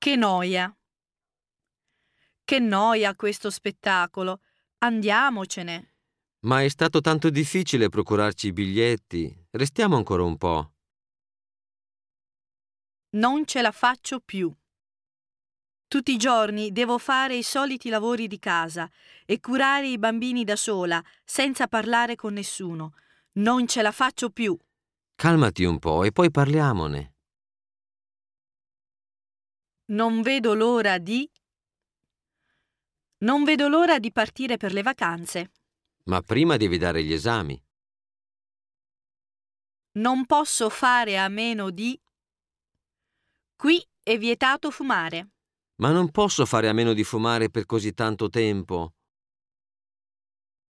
Che noia. Che noia questo spettacolo. Andiamocene. Ma è stato tanto difficile procurarci i biglietti. Restiamo ancora un po'. Non ce la faccio più. Tutti i giorni devo fare i soliti lavori di casa e curare i bambini da sola, senza parlare con nessuno. Non ce la faccio più. Calmati un po' e poi parliamone. Non vedo l'ora di... Non vedo l'ora di partire per le vacanze. Ma prima devi dare gli esami. Non posso fare a meno di... Qui è vietato fumare. Ma non posso fare a meno di fumare per così tanto tempo.